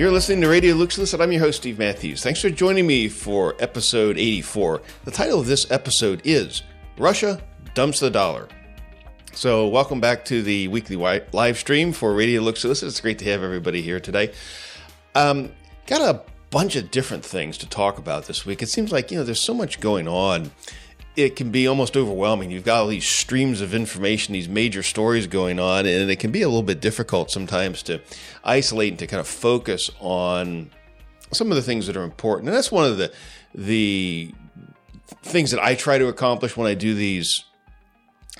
You're listening to Radio Luke and I'm your host, Steve Matthews. Thanks for joining me for episode 84. The title of this episode is Russia Dumps the Dollar. So, welcome back to the weekly live stream for Radio Solicit. It's great to have everybody here today. Um, got a bunch of different things to talk about this week. It seems like, you know, there's so much going on it can be almost overwhelming. You've got all these streams of information, these major stories going on, and it can be a little bit difficult sometimes to isolate and to kind of focus on some of the things that are important. And that's one of the the things that I try to accomplish when I do these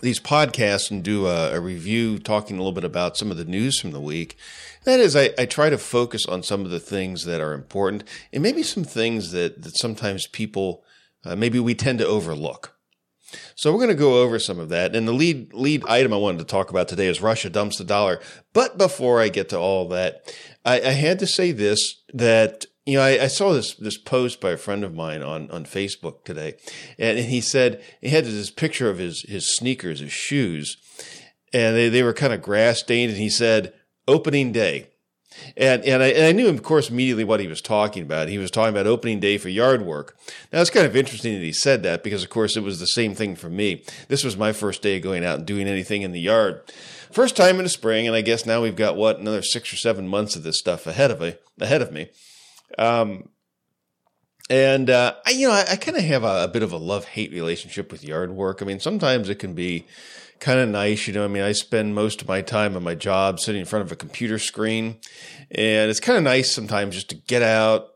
these podcasts and do a, a review talking a little bit about some of the news from the week. That is, I, I try to focus on some of the things that are important and maybe some things that, that sometimes people uh, maybe we tend to overlook. So we're going to go over some of that. And the lead lead item I wanted to talk about today is Russia dumps the dollar. But before I get to all that, I, I had to say this that you know I, I, saw this this post by a friend of mine on on Facebook today, and, and he said he had this picture of his his sneakers, his shoes, and they they were kind of grass stained, and he said opening day. And and I, and I knew, of course, immediately what he was talking about. He was talking about opening day for yard work. Now, it's kind of interesting that he said that because, of course, it was the same thing for me. This was my first day going out and doing anything in the yard. First time in the spring, and I guess now we've got, what, another six or seven months of this stuff ahead of me. Ahead of me. Um, and uh, I, you know, I, I kind of have a, a bit of a love hate relationship with yard work. I mean, sometimes it can be kind of nice. You know, I mean, I spend most of my time on my job sitting in front of a computer screen, and it's kind of nice sometimes just to get out,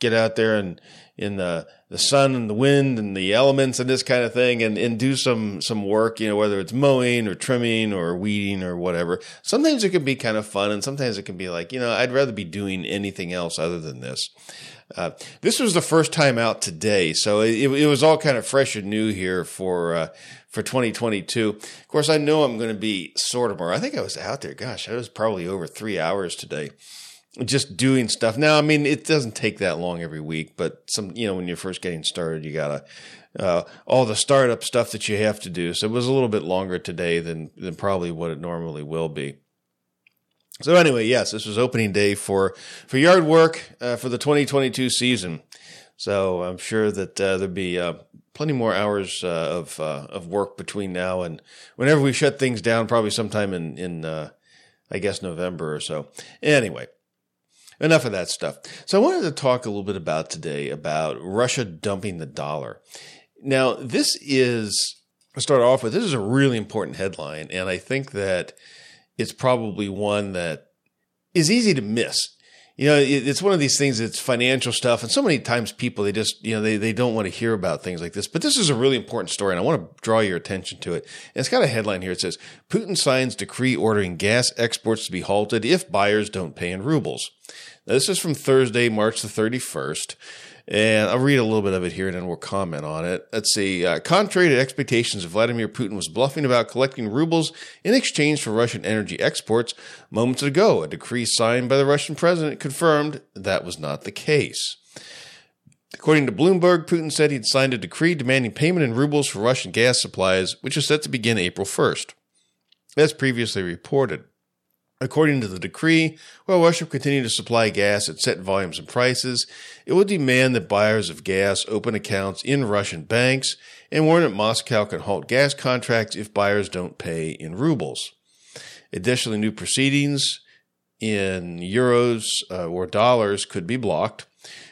get out there and in the the sun and the wind and the elements and this kind of thing and, and do some some work, you know, whether it's mowing or trimming or weeding or whatever. Sometimes it can be kind of fun and sometimes it can be like, you know, I'd rather be doing anything else other than this. Uh, this was the first time out today, so it, it, was all kind of fresh and new here for uh, for 2022. Of course, I know I'm going to be sort of more. I think I was out there. Gosh, I was probably over three hours today, just doing stuff. Now, I mean, it doesn't take that long every week, but some, you know, when you're first getting started, you gotta uh, all the startup stuff that you have to do. So it was a little bit longer today than than probably what it normally will be. So anyway, yes, this was opening day for for yard work uh, for the 2022 season. So I'm sure that uh, there'll be uh, plenty more hours uh, of uh, of work between now and whenever we shut things down. Probably sometime in in uh, I guess November or so. Anyway, enough of that stuff. So I wanted to talk a little bit about today about Russia dumping the dollar. Now this is to start off with. This is a really important headline, and I think that it's probably one that is easy to miss you know, it's one of these things that's financial stuff. And so many times people, they just, you know, they, they don't want to hear about things like this. But this is a really important story and I want to draw your attention to it. And it's got a headline here. It says, Putin signs decree ordering gas exports to be halted if buyers don't pay in rubles. Now, this is from Thursday, March the 31st. And I'll read a little bit of it here and then we'll comment on it. Let's see. Uh, contrary to expectations, Vladimir Putin was bluffing about collecting rubles in exchange for Russian energy exports. Moments ago, a decree signed by the Russian president confirmed that was not the case. According to Bloomberg, Putin said he'd signed a decree demanding payment in rubles for Russian gas supplies, which is set to begin April 1st. As previously reported. According to the decree, while Russia continued to supply gas at set volumes and prices, it would demand that buyers of gas open accounts in Russian banks and warn that Moscow can halt gas contracts if buyers don't pay in rubles. Additionally, new proceedings in euros uh, or dollars could be blocked,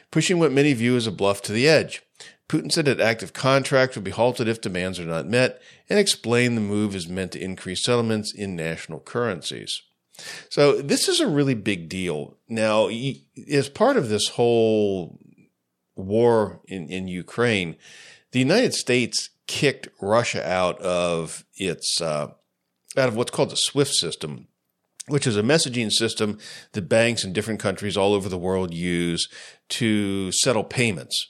pushing what many view as a bluff to the edge. Putin said that active contracts would be halted if demands are not met and explained the move is meant to increase settlements in national currencies. So this is a really big deal. Now, as part of this whole war in, in Ukraine, the United States kicked Russia out of its uh, out of what's called the SWIFT system, which is a messaging system that banks in different countries all over the world use to settle payments.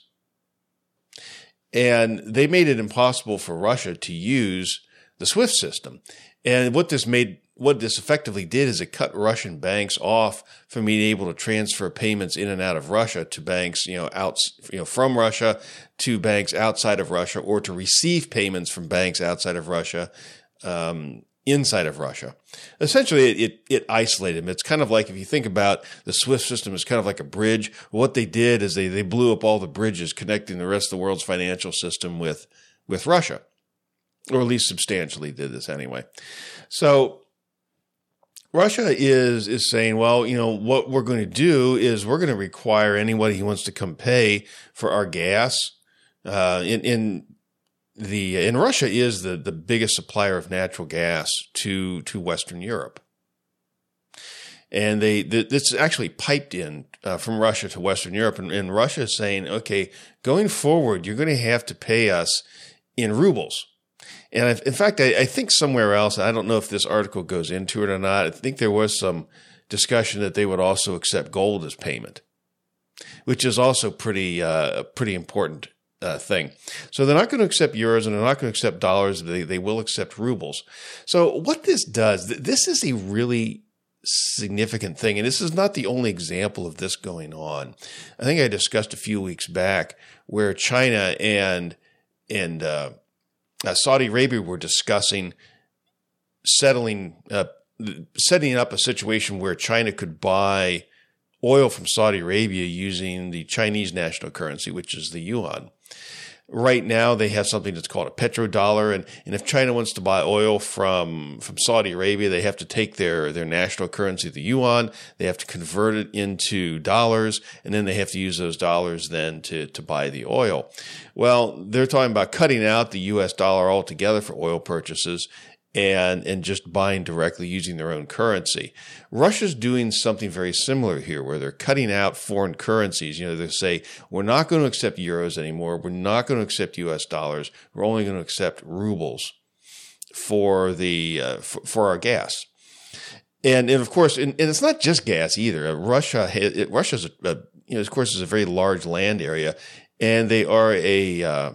And they made it impossible for Russia to use the SWIFT system. And what this made what this effectively did is it cut Russian banks off from being able to transfer payments in and out of Russia to banks, you know, out, you know, from Russia to banks outside of Russia, or to receive payments from banks outside of Russia, um, inside of Russia. Essentially, it, it, it, isolated them. It's kind of like if you think about the SWIFT system is kind of like a bridge. What they did is they, they blew up all the bridges connecting the rest of the world's financial system with, with Russia, or at least substantially did this anyway. So Russia is is saying, well, you know, what we're going to do is we're going to require anybody who wants to come pay for our gas. Uh, in, in the in Russia is the the biggest supplier of natural gas to to Western Europe, and they this actually piped in uh, from Russia to Western Europe, and, and Russia is saying, okay, going forward, you're going to have to pay us in rubles. And in fact, I, I think somewhere else, I don't know if this article goes into it or not. I think there was some discussion that they would also accept gold as payment, which is also pretty uh, pretty important uh, thing. So they're not going to accept euros and they're not going to accept dollars. They, they will accept rubles. So what this does, this is a really significant thing. And this is not the only example of this going on. I think I discussed a few weeks back where China and, and, uh, uh, Saudi Arabia were discussing settling, uh, setting up a situation where China could buy oil from Saudi Arabia using the Chinese national currency, which is the yuan. Right now, they have something that's called a petrodollar, and, and if China wants to buy oil from from Saudi Arabia, they have to take their their national currency, the yuan, they have to convert it into dollars, and then they have to use those dollars then to to buy the oil. Well, they're talking about cutting out the U.S. dollar altogether for oil purchases and and just buying directly using their own currency. Russia's doing something very similar here where they're cutting out foreign currencies. You know, they say we're not going to accept euros anymore. We're not going to accept US dollars. We're only going to accept rubles for the uh, for, for, our gas. And, and of course, and, and, it's not just gas either. Uh, Russia, it, Russia's a, a, you know, of course, is a very large land area, and they are a uh,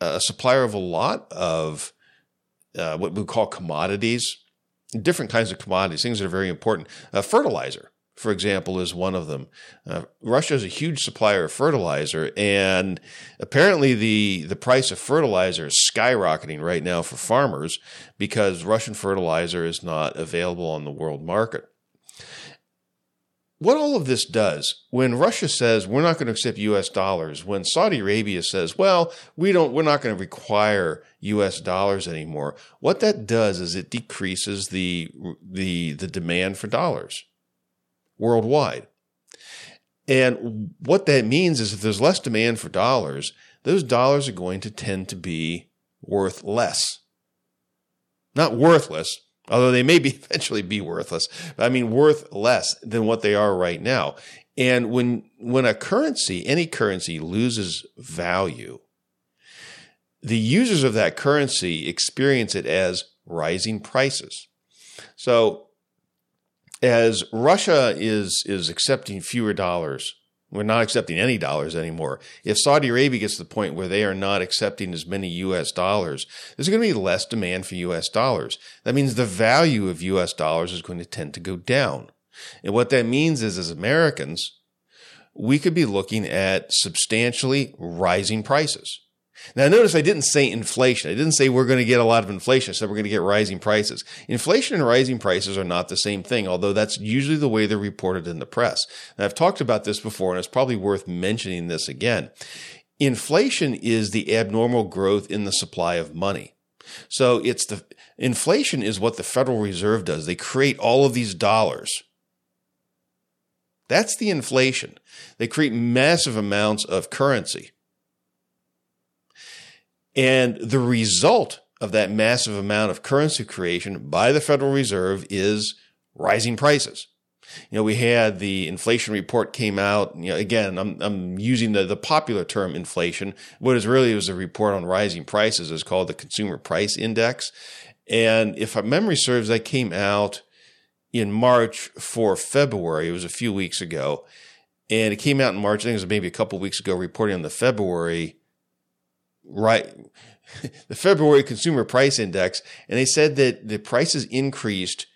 a supplier of a lot of uh, what we call commodities, different kinds of commodities, things that are very important. Uh, fertilizer, for example, is one of them. Uh, Russia is a huge supplier of fertilizer, and apparently the the price of fertilizer is skyrocketing right now for farmers because Russian fertilizer is not available on the world market what all of this does when Russia says we're not going to accept US dollars, when Saudi Arabia says, well, we don't, we're not going to require US dollars anymore. What that does is it decreases the, the, the demand for dollars worldwide. And what that means is if there's less demand for dollars, those dollars are going to tend to be worth less. Not worthless, although they may be eventually be worthless. I mean, worth less than what they are right now. And when, when a currency, any currency loses value, the users of that currency experience it as rising prices. So as Russia is, is accepting fewer dollars we're not accepting any dollars anymore. If Saudi Arabia gets to the point where they are not accepting as many US dollars, there's going to be less demand for US dollars. That means the value of US dollars is going to tend to go down. And what that means is as Americans, we could be looking at substantially rising prices. Now, notice I didn't say inflation. I didn't say we're going to get a lot of inflation. I said we're going to get rising prices. Inflation and rising prices are not the same thing, although that's usually the way they're reported in the press. And I've talked about this before, and it's probably worth mentioning this again. Inflation is the abnormal growth in the supply of money. So it's the inflation is what the Federal Reserve does. They create all of these dollars. That's the inflation. They create massive amounts of currency. And the result of that massive amount of currency creation by the Federal Reserve is rising prices. You know, we had the inflation report came out. You know, again, I'm, I'm using the, the popular term inflation. What is really was a report on rising prices is called the Consumer Price Index. And if memory serves, that came out in March for February. It was a few weeks ago. And it came out in March. I think it was maybe a couple weeks ago reporting on the February right the February consumer price index and they said that the prices increased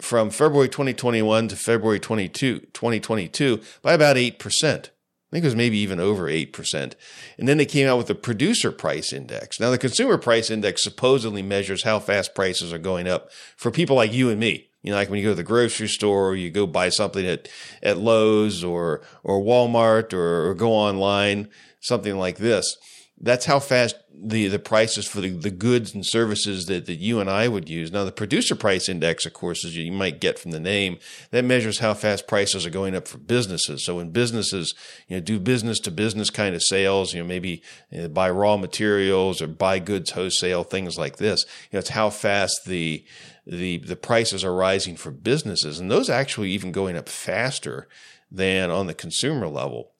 from February 2021 to February 22, 2022 by about 8%. I think it was maybe even over 8%. And then they came out with the producer price index. Now, the consumer price index supposedly measures how fast prices are going up for people like you and me. You know, like when you go to the grocery store or you go buy something at, at Lowe's or, or Walmart or, or go online, something like this that's how fast the, the prices for the, the goods and services that, that you and I would use. Now, the producer price index, of course, as you might get from the name, that measures how fast prices are going up for businesses. So when businesses, you know, do business to business kind of sales, you know, maybe you know, buy raw materials or buy goods wholesale, things like this, you know, it's how fast the, the, the prices are rising for businesses. And those actually even going up faster than on the consumer level.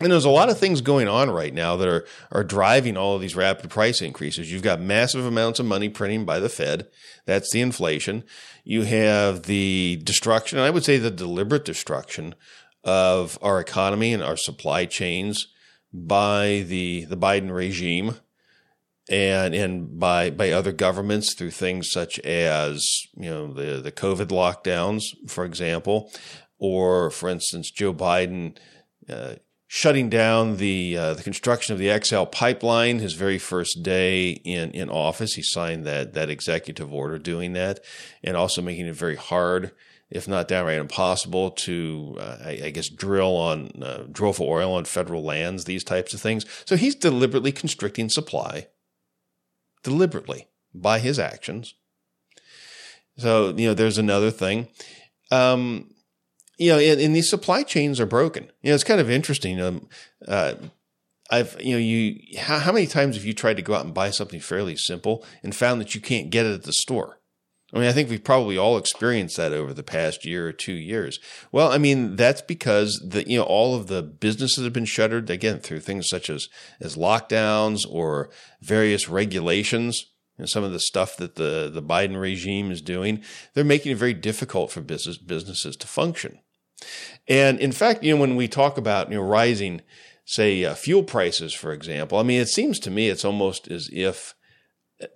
And there's a lot of things going on right now that are, are driving all of these rapid price increases. You've got massive amounts of money printing by the Fed. That's the inflation. You have the destruction, I would say the deliberate destruction of our economy and our supply chains by the, the Biden regime and, and by, by other governments through things such as, you know, the, the COVID lockdowns, for example, or for instance, Joe Biden, uh, shutting down the uh, the construction of the XL pipeline. His very first day in in office, he signed that that executive order doing that, and also making it very hard, if not downright impossible, to uh, I, I, guess drill on uh, drill for oil on federal lands. These types of things. So he's deliberately constricting supply, deliberately by his actions. So you know, there's another thing. Um, you know, and, and, these supply chains are broken. You know, it's kind of interesting. Um, uh, I've, you know, you, how, how many times have you tried to go out and buy something fairly simple and found that you can't get it at the store? I mean, I think we've probably all experienced that over the past year or two years. Well, I mean, that's because the, you know, all of the businesses have been shuttered again through things such as, as lockdowns or various regulations. And some of the stuff that the, the Biden regime is doing, they're making it very difficult for business, businesses to function. And in fact, you know, when we talk about, you know, rising, say, uh, fuel prices, for example, I mean, it seems to me it's almost as if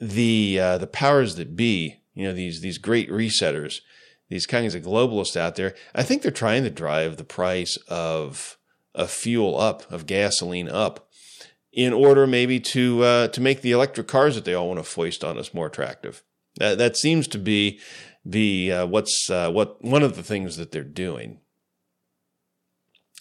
the, uh, the powers that be, you know, these, these great resetters, these kinds of globalists out there, I think they're trying to drive the price of, of fuel up, of gasoline up, in order maybe to, uh, to make the electric cars that they all want to foist on us more attractive. That, that seems to be the, uh, what's, uh, what, one of the things that they're doing.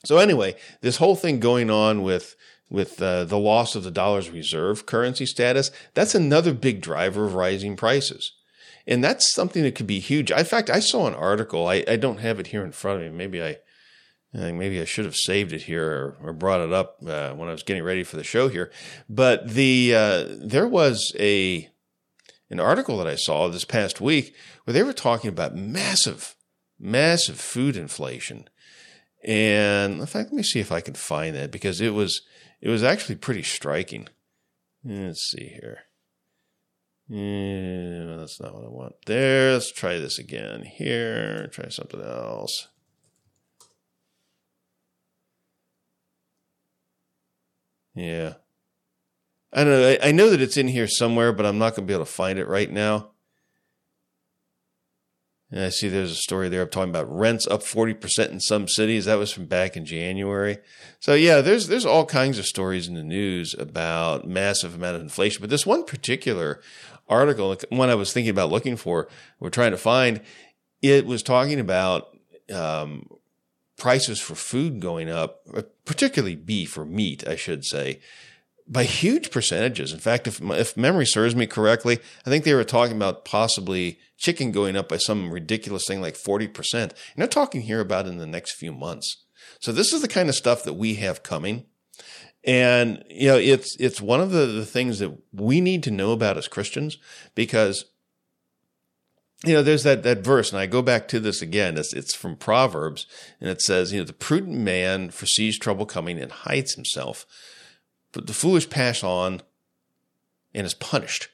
So anyway, this whole thing going on with with uh, the loss of the dollar's reserve currency status, that's another big driver of rising prices. And that's something that could be huge. In fact, I saw an article. I, I don't have it here in front of me. Maybe I, maybe I should have saved it here or, or brought it up uh, when I was getting ready for the show here. But the uh, there was a an article that I saw this past week where they were talking about massive, massive food inflation and in fact, let me see if I can find that because it was it was actually pretty striking. Let's see here. Yeah, that's not what I want. There, let's try this again. Here, try something else. Yeah. I don't know. I, I know that it's in here somewhere, but I'm not going to be able to find it right now. And I see there's a story there. I'm talking about rents up 40% in some cities. That was from back in January. So yeah, there's, there's all kinds of stories in the news about massive amount of inflation. But this one particular article, one I was thinking about looking for, we're trying to find, it was talking about, um, prices for food going up, particularly beef or meat, I should say, by huge percentages. In fact, if, if memory serves me correctly, I think they were talking about possibly chicken going up by some ridiculous thing like 40%. And they're talking here about in the next few months. So this is the kind of stuff that we have coming. And, you know, it's, it's one of the, the things that we need to know about as Christians because, you know, there's that, that verse, and I go back to this again. It's, it's from Proverbs, and it says, you know, the prudent man foresees trouble coming and hides himself but the foolish pass on and is punished.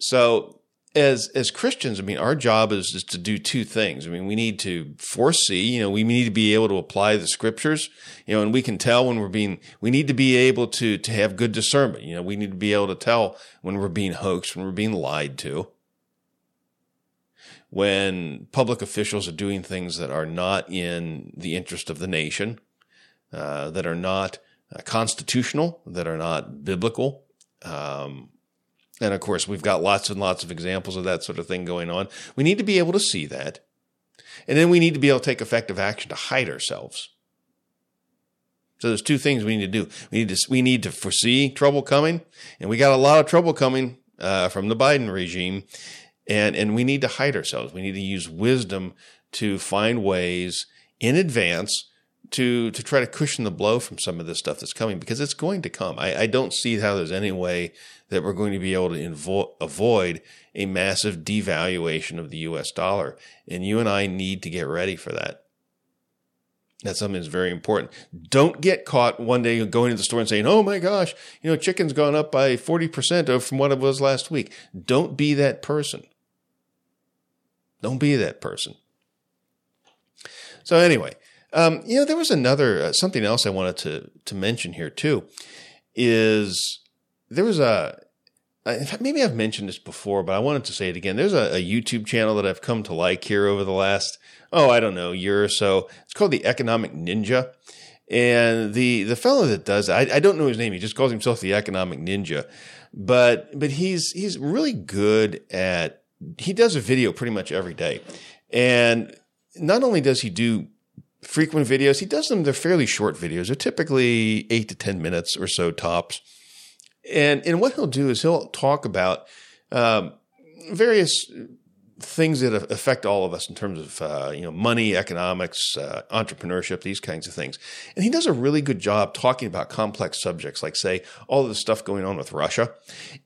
So as as Christians, I mean, our job is, is to do two things. I mean, we need to foresee, you know, we need to be able to apply the scriptures, you know, and we can tell when we're being, we need to be able to to have good discernment. You know, we need to be able to tell when we're being hoaxed, when we're being lied to, when public officials are doing things that are not in the interest of the nation uh, that are not uh, constitutional, that are not biblical. Um, and of course, we've got lots and lots of examples of that sort of thing going on. We need to be able to see that. And then we need to be able to take effective action to hide ourselves. So there's two things we need to do. We need to we need to foresee trouble coming, and we got a lot of trouble coming uh, from the Biden regime, and and we need to hide ourselves. We need to use wisdom to find ways in advance to to try to cushion the blow from some of this stuff that's coming because it's going to come. I, I don't see how there's any way that we're going to be able to invo- avoid a massive devaluation of the U.S. dollar, and you and I need to get ready for that. That's something that's very important. Don't get caught one day going to the store and saying, "Oh my gosh, you know, chicken's gone up by forty percent from what it was last week." Don't be that person. Don't be that person. So anyway, um, you know, there was another uh, something else I wanted to to mention here too. Is there was a in fact, maybe I've mentioned this before, but I wanted to say it again. There's a, a, YouTube channel that I've come to like here over the last, oh, I don't know, year or so. It's called the Economic Ninja. And the, the fellow that does I, I don't know his name. He just calls himself the Economic Ninja. But, but he's, he's really good at, he does a video pretty much every day. And not only does he do frequent videos, he does them, they're fairly short videos. They're typically eight to 10 minutes or so tops. And, and what he'll do is he'll talk about um, various things that affect all of us in terms of uh, you know money, economics, uh, entrepreneurship, these kinds of things. And he does a really good job talking about complex subjects, like say all the stuff going on with Russia,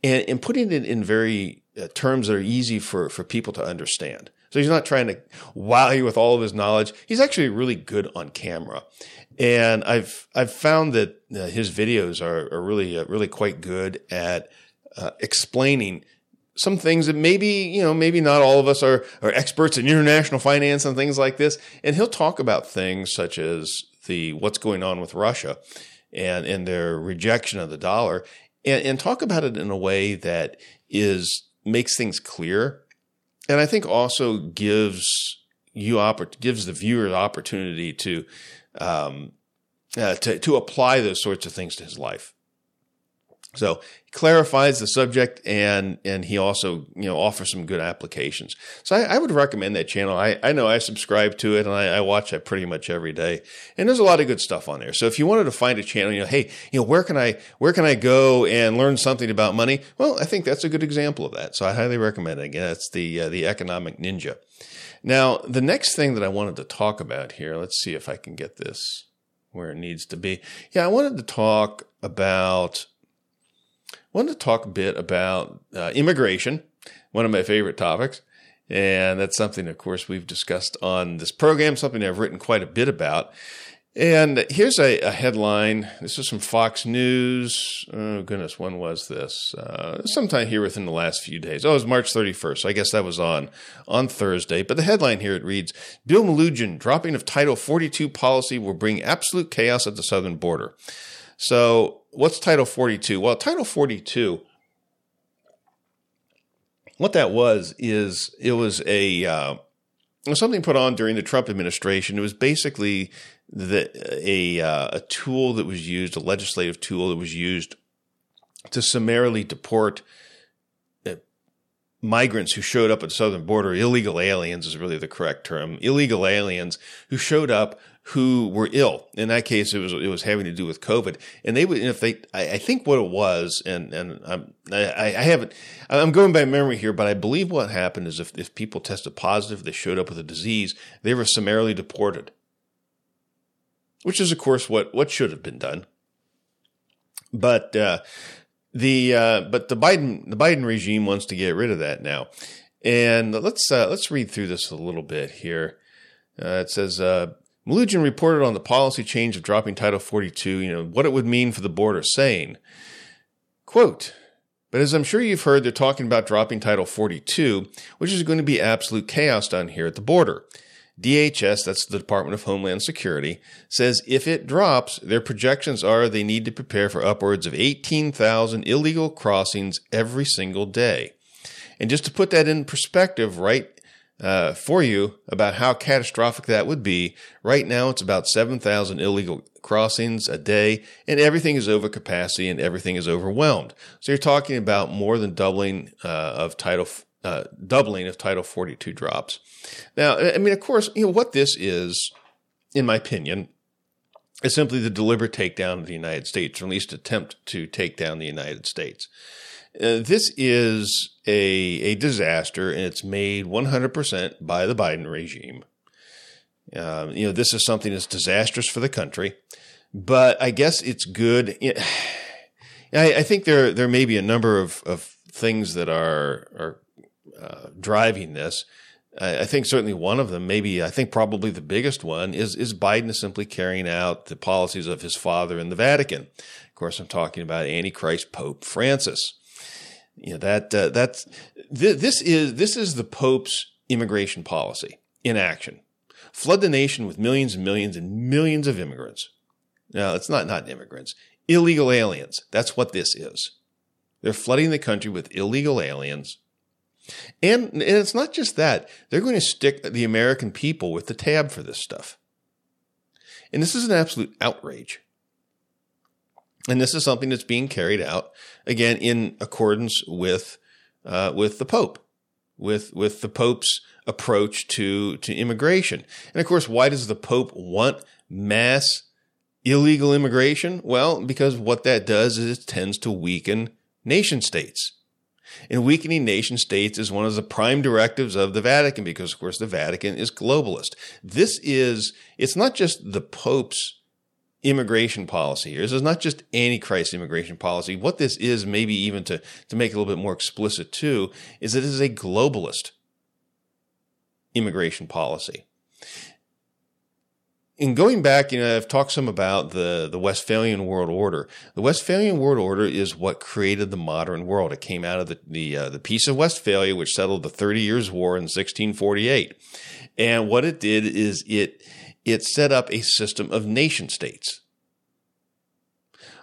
and, and putting it in very uh, terms that are easy for for people to understand. So he's not trying to wow you with all of his knowledge. He's actually really good on camera. And I've, I've found that uh, his videos are, are really, uh, really quite good at uh, explaining some things that maybe, you know, maybe not all of us are, are experts in international finance and things like this. And he'll talk about things such as the, what's going on with Russia and, and their rejection of the dollar and, and talk about it in a way that is, makes things clear and I think also gives you oppor- gives the viewer the opportunity to um, uh, to to apply those sorts of things to his life. So he clarifies the subject and and he also you know offers some good applications. So I, I would recommend that channel. I, I know I subscribe to it and I, I, watch it pretty much every day. And there's a lot of good stuff on there. So if you wanted to find a channel, you know, hey, you know, where can I where can I go and learn something about money? Well, I think that's a good example of that. So I highly recommend it. Again, that's the uh, the economic ninja. Now the next thing that I wanted to talk about here. Let's see if I can get this where it needs to be. Yeah, I wanted to talk about wanted to talk a bit about uh, immigration, one of my favorite topics. And that's something, of course, we've discussed on this program, something I've written quite a bit about. And here's a, a headline. This is from Fox News. Oh, goodness, when was this? Uh, sometime here within the last few days. Oh, it was March 31st. So I guess that was on, on Thursday. But the headline here, it reads, Bill Melugin, dropping of Title 42 policy will bring absolute chaos at the southern border. So what's Title 42? Well, Title 42, what that was is it was a uh, something put on during the Trump administration. It was basically the, a uh, a tool that was used, a legislative tool that was used to summarily deport uh, migrants who showed up at the southern border, illegal aliens is really the correct term, illegal aliens who showed up who were ill. In that case, it was it was having to do with COVID, and they would if they I, I think what it was, and and I'm, I, I haven't I'm going by memory here, but I believe what happened is if if people tested positive, they showed up with a disease, they were summarily deported, which is of course what what should have been done, but. Uh, the uh, but the Biden the Biden regime wants to get rid of that now, and let's uh, let's read through this a little bit here. Uh, it says Melugin reported on the policy change of dropping Title 42, you know, what it would mean for the border, saying, quote, but as I'm sure you've heard, they're talking about dropping Title 42, which is going to be absolute chaos down here at the border. DHS, that's the Department of Homeland Security, says if it drops, their projections are they need to prepare for upwards of 18,000 illegal crossings every single day. And just to put that in perspective, right uh, for you about how catastrophic that would be. Right now, it's about 7,000 illegal crossings a day, and everything is over capacity and everything is overwhelmed. So you're talking about more than doubling uh, of Title uh, doubling of Title 42 drops. Now, I mean, of course, you know what this is, in my opinion, is simply the deliberate takedown of the United States, or at least attempt to take down the United States. Uh, this is a, a disaster, and it's made 100% by the Biden regime. Uh, you know, this is something that's disastrous for the country, but I guess it's good. I, I think there there may be a number of, of things that are are uh, driving this. I, think certainly one of them, maybe I think probably the biggest one, is is Biden simply carrying out the policies of his father in the Vatican. Of course, I'm talking about Antichrist Pope Francis. You know that uh, that's th- this is this is the Pope's immigration policy in action. Flood the nation with millions and millions and millions of immigrants. Now, it's not not immigrants, illegal aliens. That's what this is. They're flooding the country with illegal aliens. And, and it's not just that. They're going to stick the American people with the tab for this stuff. And this is an absolute outrage. And this is something that's being carried out again in accordance with uh, with the Pope, with with the Pope's approach to to immigration. And of course, why does the Pope want mass illegal immigration? Well, because what that does is it tends to weaken nation states. And weakening nation states is one of the prime directives of the Vatican because, of course, the Vatican is globalist. This is, it's not just the Pope's immigration policy here. This is not just antichrist immigration policy. What this is, maybe even to, to make it a little bit more explicit too, is that it is a globalist immigration policy. In going back, you know, I've talked some about the, the Westphalian World Order. The Westphalian World Order is what created the modern world. It came out of the the, uh, the Peace of Westphalia, which settled the Thirty Years' War in 1648. And what it did is it it set up a system of nation states.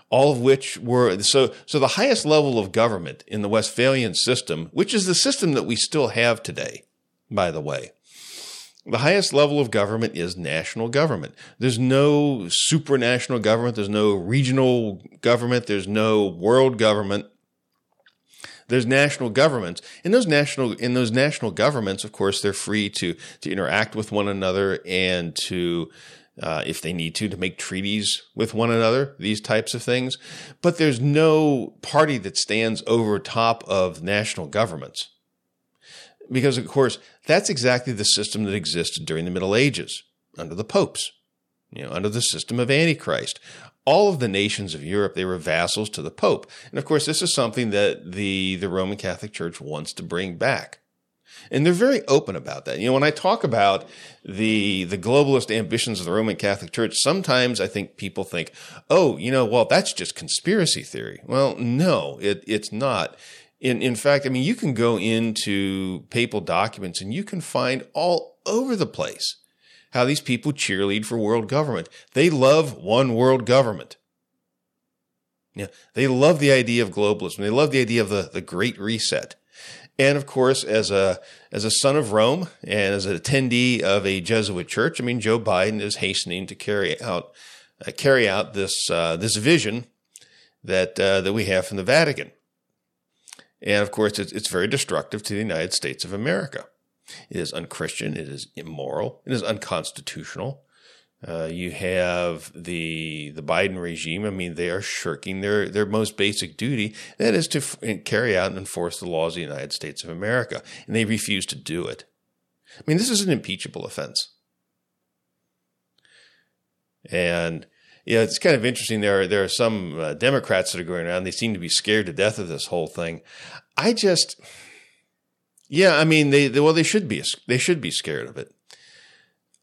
All of which were so so the highest level of government in the Westphalian system, which is the system that we still have today, by the way. The highest level of government is national government. There's no supranational government. There's no regional government. There's no world government. There's national governments. In those national in those national governments, of course, they're free to to interact with one another and to uh, if they need to, to make treaties with one another, these types of things. But there's no party that stands over top of national governments. Because, of course, that's exactly the system that existed during the Middle Ages under the popes, you know, under the system of Antichrist all of the nations of Europe, they were vassals to the Pope. And of course, this is something that the, the Roman Catholic Church wants to bring back. And they're very open about that. You know, when I talk about the, the globalist ambitions of the Roman Catholic Church, sometimes I think people think, oh, you know, well, that's just conspiracy theory. Well, no, it, it's not. In, in fact, I mean, you can go into papal documents and you can find all over the place how these people cheerlead for world government. They love one world government. Yeah, they love the idea of globalism. They love the idea of the, the Great Reset. And of course, as a as a son of Rome and as an attendee of a Jesuit church, I mean, Joe Biden is hastening to carry out uh, carry out this uh, this vision that uh, that we have from the Vatican. And of course, it's, it's very destructive to the United States of America. It is unchristian. It is immoral. It is unconstitutional. Uh, you have the the Biden regime. I mean, they are shirking their their most basic duty, that is to f- carry out and enforce the laws of the United States of America, and they refuse to do it. I mean, this is an impeachable offense, and yeah, it's kind of interesting. There are there are some uh, Democrats that are going around. They seem to be scared to death of this whole thing. I just yeah, I mean, they, they well, they should be they should be scared of it.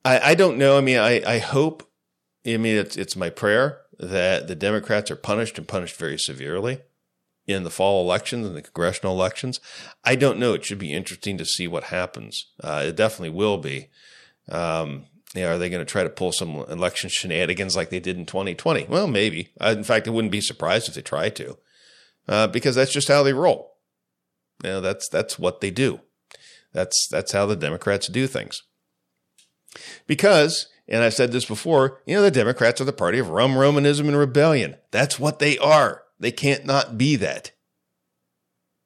I, I don't know. I mean, I, I hope. I mean, it's it's my prayer that the Democrats are punished and punished very severely in the fall elections and the congressional elections. I don't know. It should be interesting to see what happens. Uh, it definitely will be. Um, know, are they going to try to pull some election shenanigans like they did in 2020? Well, maybe. in fact, I wouldn't be surprised if they tried to, uh, because that's just how they roll. You know, that's that's what they do. That's that's how the Democrats do things. Because, and I've said this before, you know, the Democrats are the party of rum, Romanism, and rebellion. That's what they are. They can't not be that.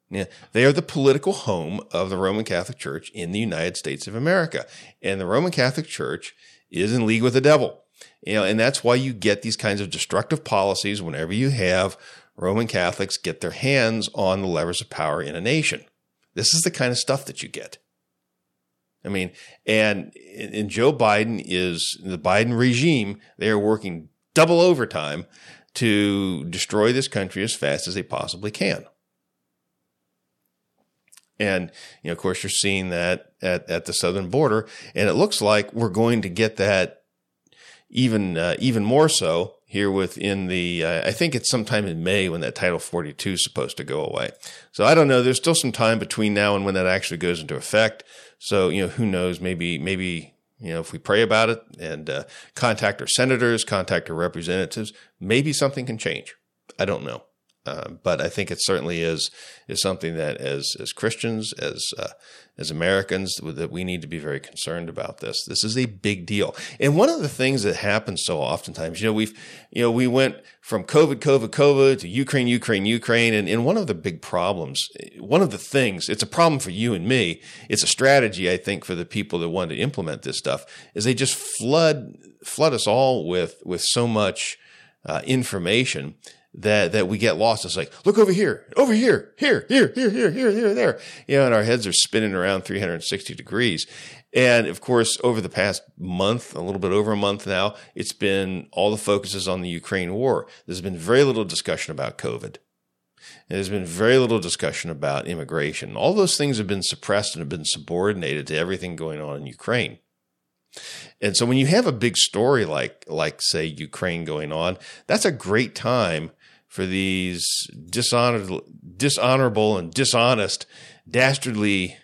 Yeah, they are the political home of the Roman Catholic Church in the United States of America. And the Roman Catholic Church is in league with the devil. You know, and that's why you get these kinds of destructive policies whenever you have Roman Catholics get their hands on the levers of power in a nation. This is the kind of stuff that you get. I mean, and, and Joe Biden is the Biden regime. They are working double overtime to destroy this country as fast as they possibly can. And, you know, of course, you're seeing that at, at the southern border. And it looks like we're going to get that even, uh, even more so here within the, uh, I think it's sometime in May when that Title 42 is supposed to go away. So I don't know. There's still some time between now and when that actually goes into effect. So, you know, who knows? Maybe, maybe, you know, if we pray about it and uh, contact our senators, contact our representatives, maybe something can change. I don't know. Uh, but I think it certainly is is something that as as Christians, as uh, as Americans, that we need to be very concerned about this. This is a big deal, and one of the things that happens so oftentimes, you know, we've you know we went from COVID, COVID, COVID to Ukraine, Ukraine, Ukraine, and, and one of the big problems, one of the things, it's a problem for you and me. It's a strategy, I think, for the people that want to implement this stuff, is they just flood flood us all with with so much uh, information that that we get lost. It's like, look over here, over here, here, here, here, here, here, here, there. You know, and our heads are spinning around 360 degrees. And of course, over the past month, a little bit over a month now, it's been all the focus is on the Ukraine war. There's been very little discussion about COVID. There's been very little discussion about immigration. All those things have been suppressed and have been subordinated to everything going on in Ukraine. And so when you have a big story like like say Ukraine going on, that's a great time for these dishonored, dishonorable and dishonest, dastardly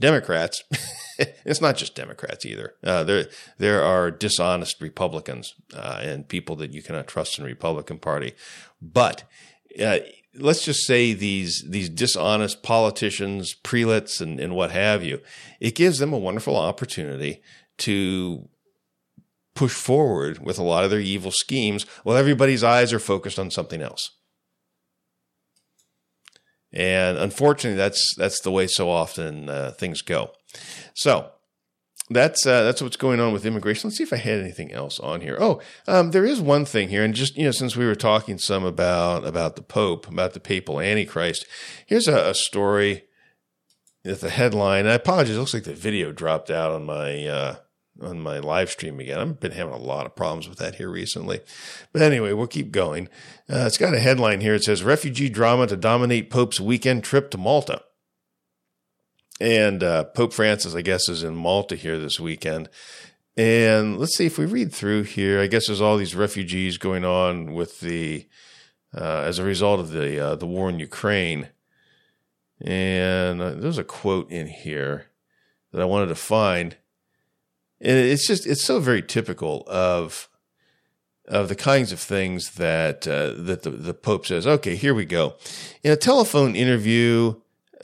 Democrats. it's not just Democrats either. Uh, there, there are dishonest Republicans uh, and people that you cannot trust in the Republican Party. But uh, let's just say these these dishonest politicians, prelates, and, and what have you, it gives them a wonderful opportunity to push forward with a lot of their evil schemes while everybody's eyes are focused on something else. And unfortunately, that's that's the way so often uh, things go. So that's uh, that's what's going on with immigration. Let's see if I had anything else on here. Oh, um, there is one thing here, and just you know, since we were talking some about about the Pope, about the papal Antichrist, here's a, a story with the headline. I apologize. It looks like the video dropped out on my uh, on my live stream again. I've been having a lot of problems with that here recently. But anyway, we'll keep going. Uh, it's got a headline here. It says Refugee Drama to Dominate Pope's Weekend Trip to Malta. And uh, Pope Francis, I guess, is in Malta here this weekend. And let's see if we read through here. I guess there's all these refugees going on with the, uh, as a result of the uh, the war in Ukraine. And uh, there's a quote in here that I wanted to find and it's just it's so very typical of of the kinds of things that uh, that the, the Pope says. Okay, here we go. In a telephone interview,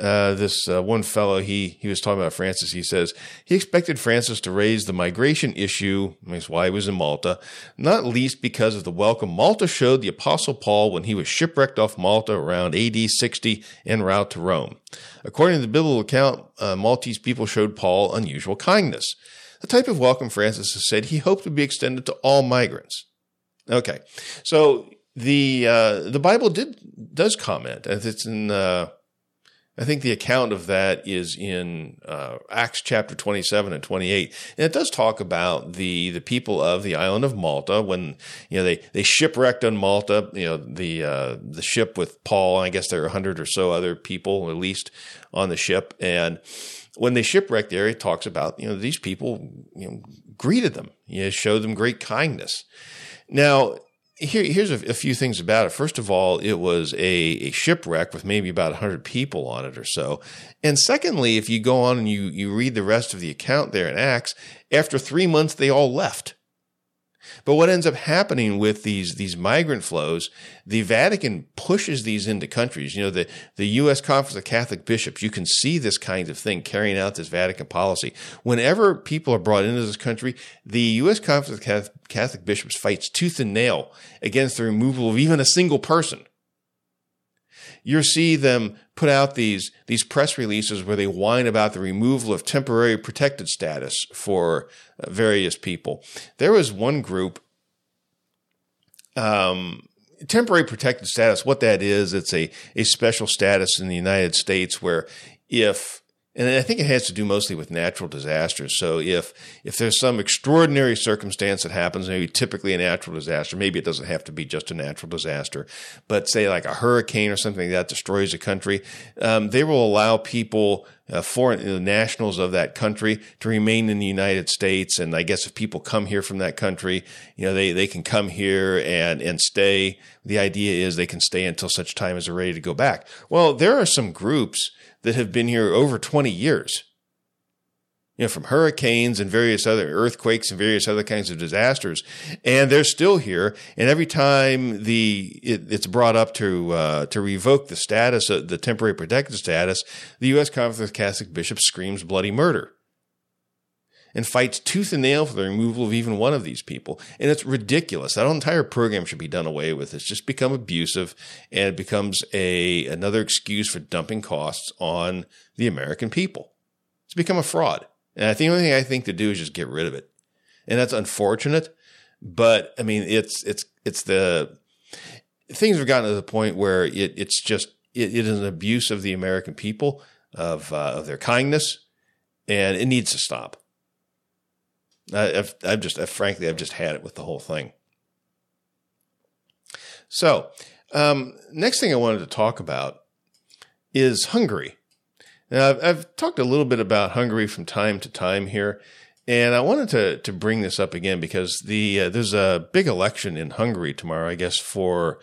uh, this uh, one fellow he he was talking about Francis. He says he expected Francis to raise the migration issue. That's why he was in Malta, not least because of the welcome Malta showed the Apostle Paul when he was shipwrecked off Malta around AD 60 en route to Rome. According to the biblical account, uh, Maltese people showed Paul unusual kindness the type of welcome Francis has said he hoped would be extended to all migrants. Okay, so the uh, the Bible did does comment, and it's in. Uh, I think the account of that is in uh, Acts chapter 27 and 28. And it does talk about the, the people of the island of Malta when, you know, they, they shipwrecked on Malta, you know, the, uh, the ship with Paul, I guess there are a hundred or so other people, at least on the ship. And, when they shipwrecked there, it talks about, you know, these people, you know, greeted them, you know, showed them great kindness. Now, here, here's a, a, few things about it. First of all, it was a, a shipwreck with maybe about 100 people on it or so. And secondly, if you go on and you, you read the rest of the account there in Acts, after three months, they all left. But what ends up happening with these these migrant flows, the Vatican pushes these into countries. You know, the, the U.S. Conference of Catholic Bishops, you can see this kind of thing carrying out this Vatican policy. Whenever people are brought into this country, the U.S. Conference of Catholic Bishops fights tooth and nail against the removal of even a single person you see them put out these these press releases where they whine about the removal of temporary protected status for uh, various people. There was one group, um, temporary protected status. What that is, it's a a special status in the United States where if and I think it has to do mostly with natural disasters. So if if there's some extraordinary circumstance that happens, maybe typically a natural disaster, maybe it doesn't have to be just a natural disaster, but say like a hurricane or something that destroys a country, um, they will allow people, uh, foreign uh, nationals of that country, to remain in the United States. And I guess if people come here from that country, you know they they can come here and and stay. The idea is they can stay until such time as they're ready to go back. Well, there are some groups that have been here over 20 years. You know, from hurricanes and various other earthquakes and various other kinds of disasters, and they're still here. And every time the it, it's brought up to uh, to revoke the status, of the temporary protected status, the U.S. Conference of Catholic Bishops screams bloody murder and fights tooth and nail for the removal of even one of these people. And it's ridiculous. That entire program should be done away with. It's just become abusive and it becomes a another excuse for dumping costs on the American people. It's become a fraud. And I think the only thing I think to do is just get rid of it. And that's unfortunate. But I mean, it's, it's, it's the things have gotten to the point where it, it's just, it, it is an abuse of the American people, of, uh, of their kindness, and it needs to stop. I've, I've just, I've, frankly, I've just had it with the whole thing. So, um, next thing I wanted to talk about is Hungary. Now, I've, I've, talked a little bit about Hungary from time to time here, and I wanted to to bring this up again because the uh, there's a big election in Hungary tomorrow, I guess, for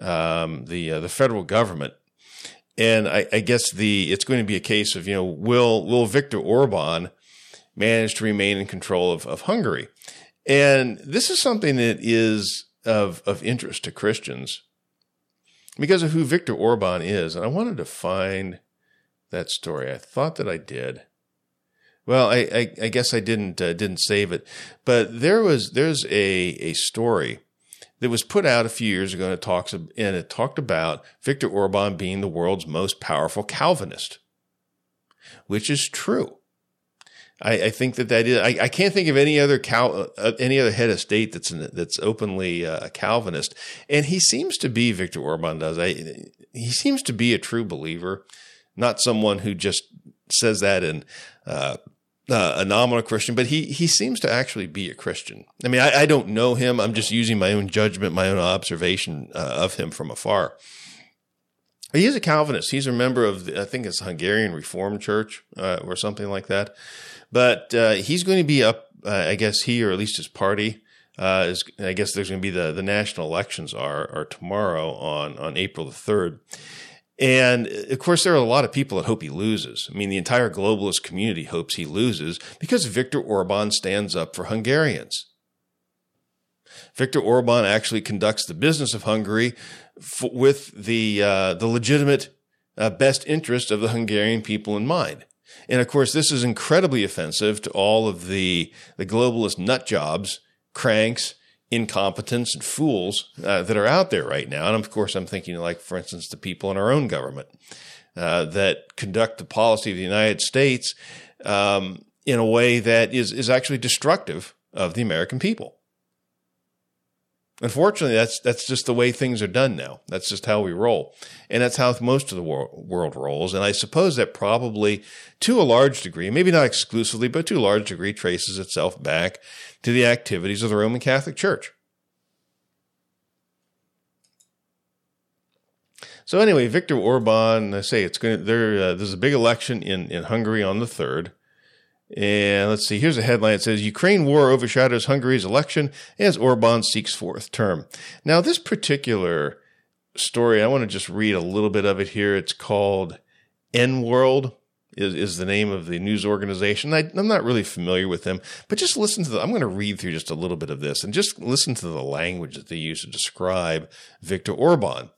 um, the uh, the federal government, and I, I, guess the it's going to be a case of you know will will Viktor Orban managed to remain in control of, of Hungary. And this is something that is of, of interest to Christians because of who Viktor Orban is. And I wanted to find that story. I thought that I did. Well, I, I, I guess I didn't uh, didn't save it, but there was there's a a story that was put out a few years ago, and it talks and it talked about Viktor Orban being the world's most powerful Calvinist, which is true. I, I, think that that is. I, I can't think of any other Cal, uh, any other head of state that's an, that's openly uh, a Calvinist, and he seems to be Viktor Orban. Does I? He seems to be a true believer, not someone who just says that in uh, uh, a nominal Christian, but he he seems to actually be a Christian. I mean, I, I don't know him. I'm just using my own judgment, my own observation uh, of him from afar. He is a Calvinist. He's a member of, the, I think it's Hungarian Reformed Church uh, or something like that. But uh, he's going to be up, uh, I guess he or at least his party. Uh, is, I guess there's going to be the, the national elections are, are tomorrow on, on April the 3rd. And of course, there are a lot of people that hope he loses. I mean, the entire globalist community hopes he loses because Viktor Orban stands up for Hungarians. Viktor Orban actually conducts the business of Hungary f- with the uh, the legitimate uh, best interest of the Hungarian people in mind. And of course, this is incredibly offensive to all of the, the globalist nut jobs, cranks, incompetents, and fools uh, that are out there right now. And of course, I'm thinking like, for instance, the people in our own government uh, that conduct the policy of the United States um, in a way that is, is actually destructive of the American people. Unfortunately, that's that's just the way things are done now. That's just how we roll, and that's how most of the wor- world rolls. And I suppose that probably, to a large degree, maybe not exclusively, but to a large degree, traces itself back to the activities of the Roman Catholic Church. So anyway, Viktor Orban, I say it's going. There, uh, there's a big election in in Hungary on the third. And let's see, here's a headline. It says Ukraine war overshadows Hungary's election as Orban seeks fourth term. Now, this particular story, I want to just read a little bit of it here. It's called N World. is, is the name of the news organization. I, am not really familiar with them, but just listen to the, I'm going to read through just a little bit of this and just listen to the language that they use to describe Viktor Orban.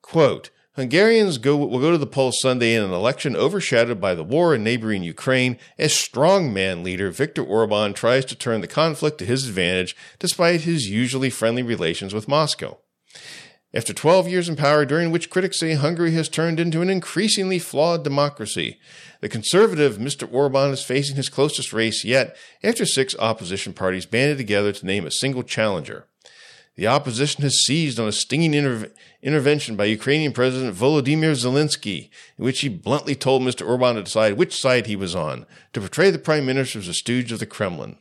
Quote, Hungarians go, will go to the polls Sunday in an election overshadowed by the war in neighboring Ukraine as strongman leader Viktor Orban tries to turn the conflict to his advantage despite his usually friendly relations with Moscow. After 12 years in power, during which critics say Hungary has turned into an increasingly flawed democracy, the conservative Mr. Orban is facing his closest race yet after six opposition parties banded together to name a single challenger. The opposition has seized on a stinging inter- intervention by Ukrainian President Volodymyr Zelensky, in which he bluntly told Mr. Orban to decide which side he was on, to portray the prime minister as a stooge of the Kremlin.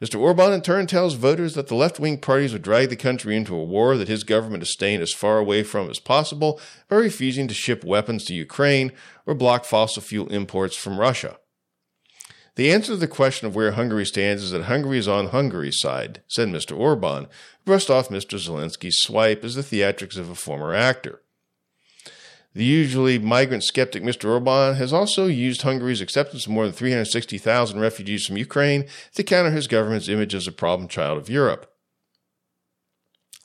Mr. Orban in turn tells voters that the left wing parties would drag the country into a war that his government is staying as far away from as possible by refusing to ship weapons to Ukraine or block fossil fuel imports from Russia. The answer to the question of where Hungary stands is that Hungary is on Hungary's side, said Mr. Orban, brushed off Mr. Zelensky's swipe as the theatrics of a former actor. The usually migrant skeptic Mr. Orban has also used Hungary's acceptance of more than 360,000 refugees from Ukraine to counter his government's image as a problem child of Europe.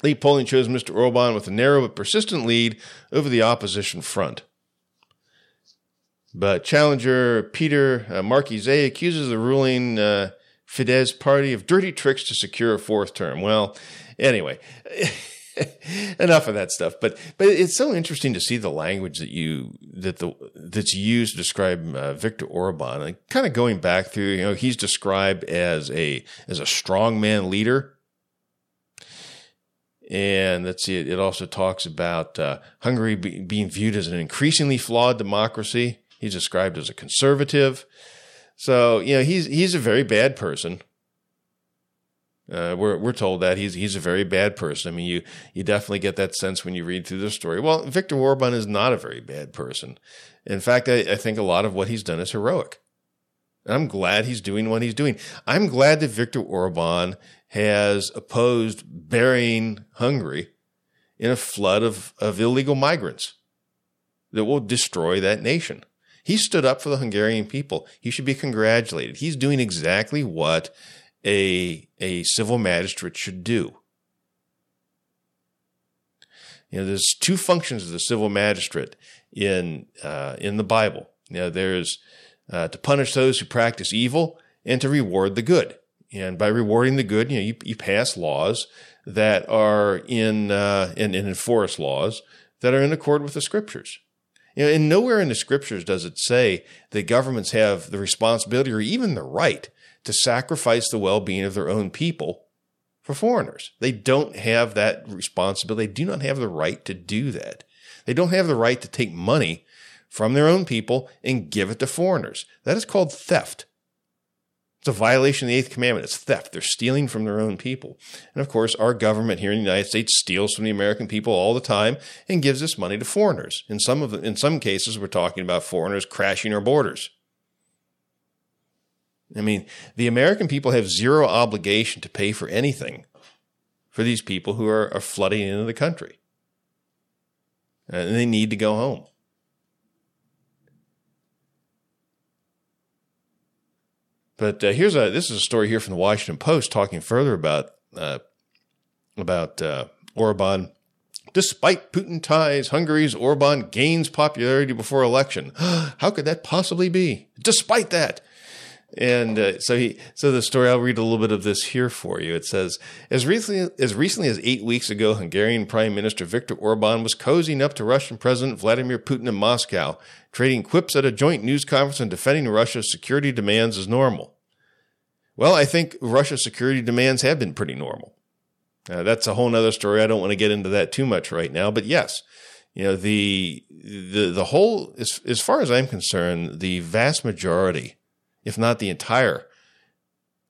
Lead polling shows Mr. Orban with a narrow but persistent lead over the opposition front. But challenger Peter uh, Marki-Zay accuses the ruling uh, Fidesz party of dirty tricks to secure a fourth term. Well, anyway, enough of that stuff. But but it's so interesting to see the language that you that the that's used to describe uh, Viktor Orban. Kind of going back through, you know, he's described as a as a strongman leader. And let's see, it, it also talks about uh, Hungary be, being viewed as an increasingly flawed democracy. He's described as a conservative. So, you know, he's he's a very bad person. Uh, we're we're told that he's he's a very bad person. I mean, you you definitely get that sense when you read through the story. Well, Viktor Orban is not a very bad person. In fact, I, I think a lot of what he's done is heroic. And I'm glad he's doing what he's doing. I'm glad that Viktor Orban has opposed burying Hungary in a flood of, of illegal migrants that will destroy that nation. He stood up for the Hungarian people. He should be congratulated. He's doing exactly what a, a civil magistrate should do. You know, there's two functions of the civil magistrate in uh, in the Bible. You know, there's uh, to punish those who practice evil and to reward the good. And by rewarding the good, you know, you, you pass laws that are in, uh, and, and enforce laws that are in accord with the scriptures. You know, and nowhere in the scriptures does it say that governments have the responsibility or even the right to sacrifice the well being of their own people for foreigners. They don't have that responsibility. They do not have the right to do that. They don't have the right to take money from their own people and give it to foreigners. That is called theft. It's a violation of the eighth commandment. It's theft. They're stealing from their own people. And of course, our government here in the United States steals from the American people all the time and gives this money to foreigners. In some of in some cases, we're talking about foreigners crashing our borders. I mean, the American people have zero obligation to pay for anything for these people who are, are flooding into the country. And they need to go home. But uh, here's a this is a story here from the Washington Post talking further about uh, about uh, Orban. Despite Putin ties, Hungary's Orban gains popularity before election. How could that possibly be? Despite that, and uh, so he, so the story. I'll read a little bit of this here for you. It says, as recently as recently as eight weeks ago, Hungarian Prime Minister Viktor Orban was cozying up to Russian President Vladimir Putin in Moscow, trading quips at a joint news conference and defending Russia's security demands as normal. Well, I think Russia's security demands have been pretty normal. Uh, that's a whole other story. I don't want to get into that too much right now, but yes, you know the the the whole as as far as I'm concerned, the vast majority if not the entire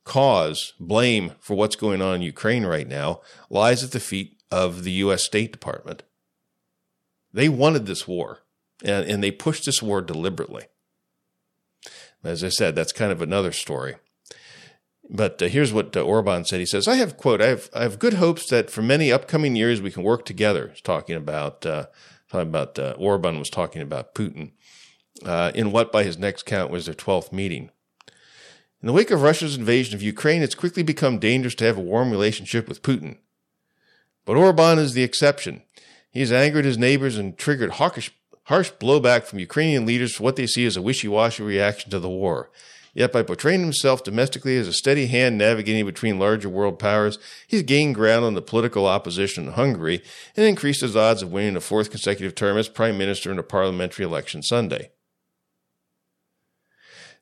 cause, blame for what's going on in Ukraine right now, lies at the feet of the U.S. State Department. They wanted this war, and, and they pushed this war deliberately. As I said, that's kind of another story. But uh, here's what uh, Orban said. He says, "I have quote. I have I have good hopes that for many upcoming years we can work together." He's talking about uh, talking about uh, Orban was talking about Putin. uh, in what, by his next count, was their 12th meeting. In the wake of Russia's invasion of Ukraine, it's quickly become dangerous to have a warm relationship with Putin. But Orban is the exception. He has angered his neighbors and triggered hawkish, harsh blowback from Ukrainian leaders for what they see as a wishy washy reaction to the war. Yet by portraying himself domestically as a steady hand navigating between larger world powers, he's gained ground on the political opposition in Hungary and increased his odds of winning a fourth consecutive term as prime minister in a parliamentary election Sunday.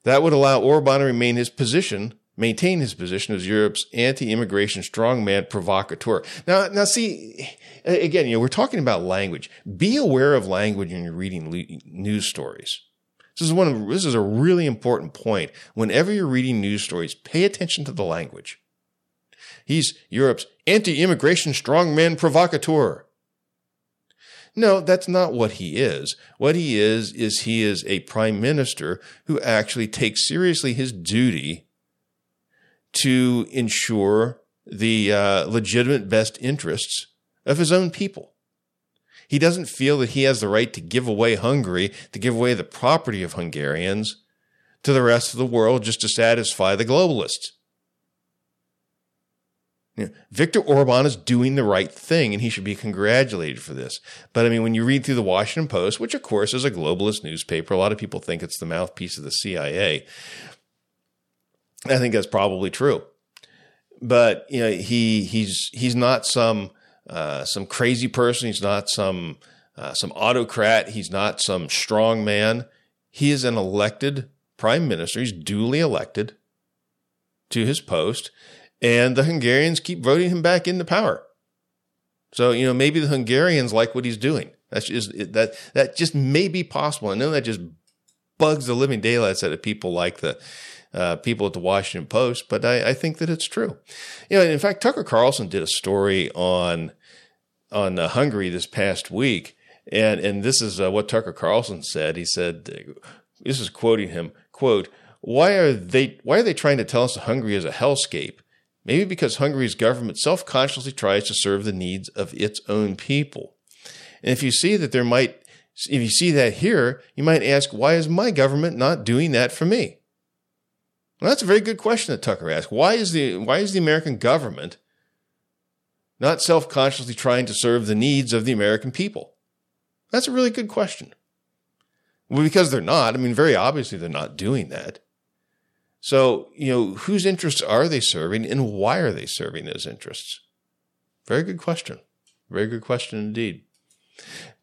That would allow Orban to remain his position, maintain his position as Europe's anti-immigration strongman provocateur. Now, now see, again, you know, we're talking about language. Be aware of language when you're reading news stories. This is one of, this is a really important point. Whenever you're reading news stories, pay attention to the language. He's Europe's anti-immigration strongman provocateur. No, that's not what he is. What he is, is he is a prime minister who actually takes seriously his duty to ensure the uh, legitimate best interests of his own people. He doesn't feel that he has the right to give away Hungary, to give away the property of Hungarians to the rest of the world just to satisfy the globalists. You know, Orban is doing the right thing and he should be congratulated for this. But I mean, when you read through the Washington Post, which of course is a globalist newspaper, a lot of people think it's the mouthpiece of the CIA. I think that's probably true. But you know, he he's he's not some uh, some crazy person. He's not some uh, some autocrat. He's not some strong man. He is an elected prime minister. He's duly elected to his post, and the Hungarians keep voting him back into power. So you know maybe the Hungarians like what he's doing. That's just that that just may be possible. I know that just bugs the living daylights out of people like the uh, people at the Washington Post, but I, I, think that it's true. You know, in fact, Tucker Carlson did a story on on uh, Hungary this past week, and and this is uh, what Tucker Carlson said. He said, "This is quoting him. Quote: Why are they Why are they trying to tell us Hungary is a hellscape? Maybe because Hungary's government self consciously tries to serve the needs of its own people. And if you see that there might, if you see that here, you might ask, why is my government not doing that for me? Well, that's a very good question that Tucker asked. Why is the Why is the American government not self consciously trying to serve the needs of the American people? That's a really good question. Well, because they're not. I mean, very obviously they're not doing that. So, you know, whose interests are they serving and why are they serving those interests? Very good question. Very good question indeed.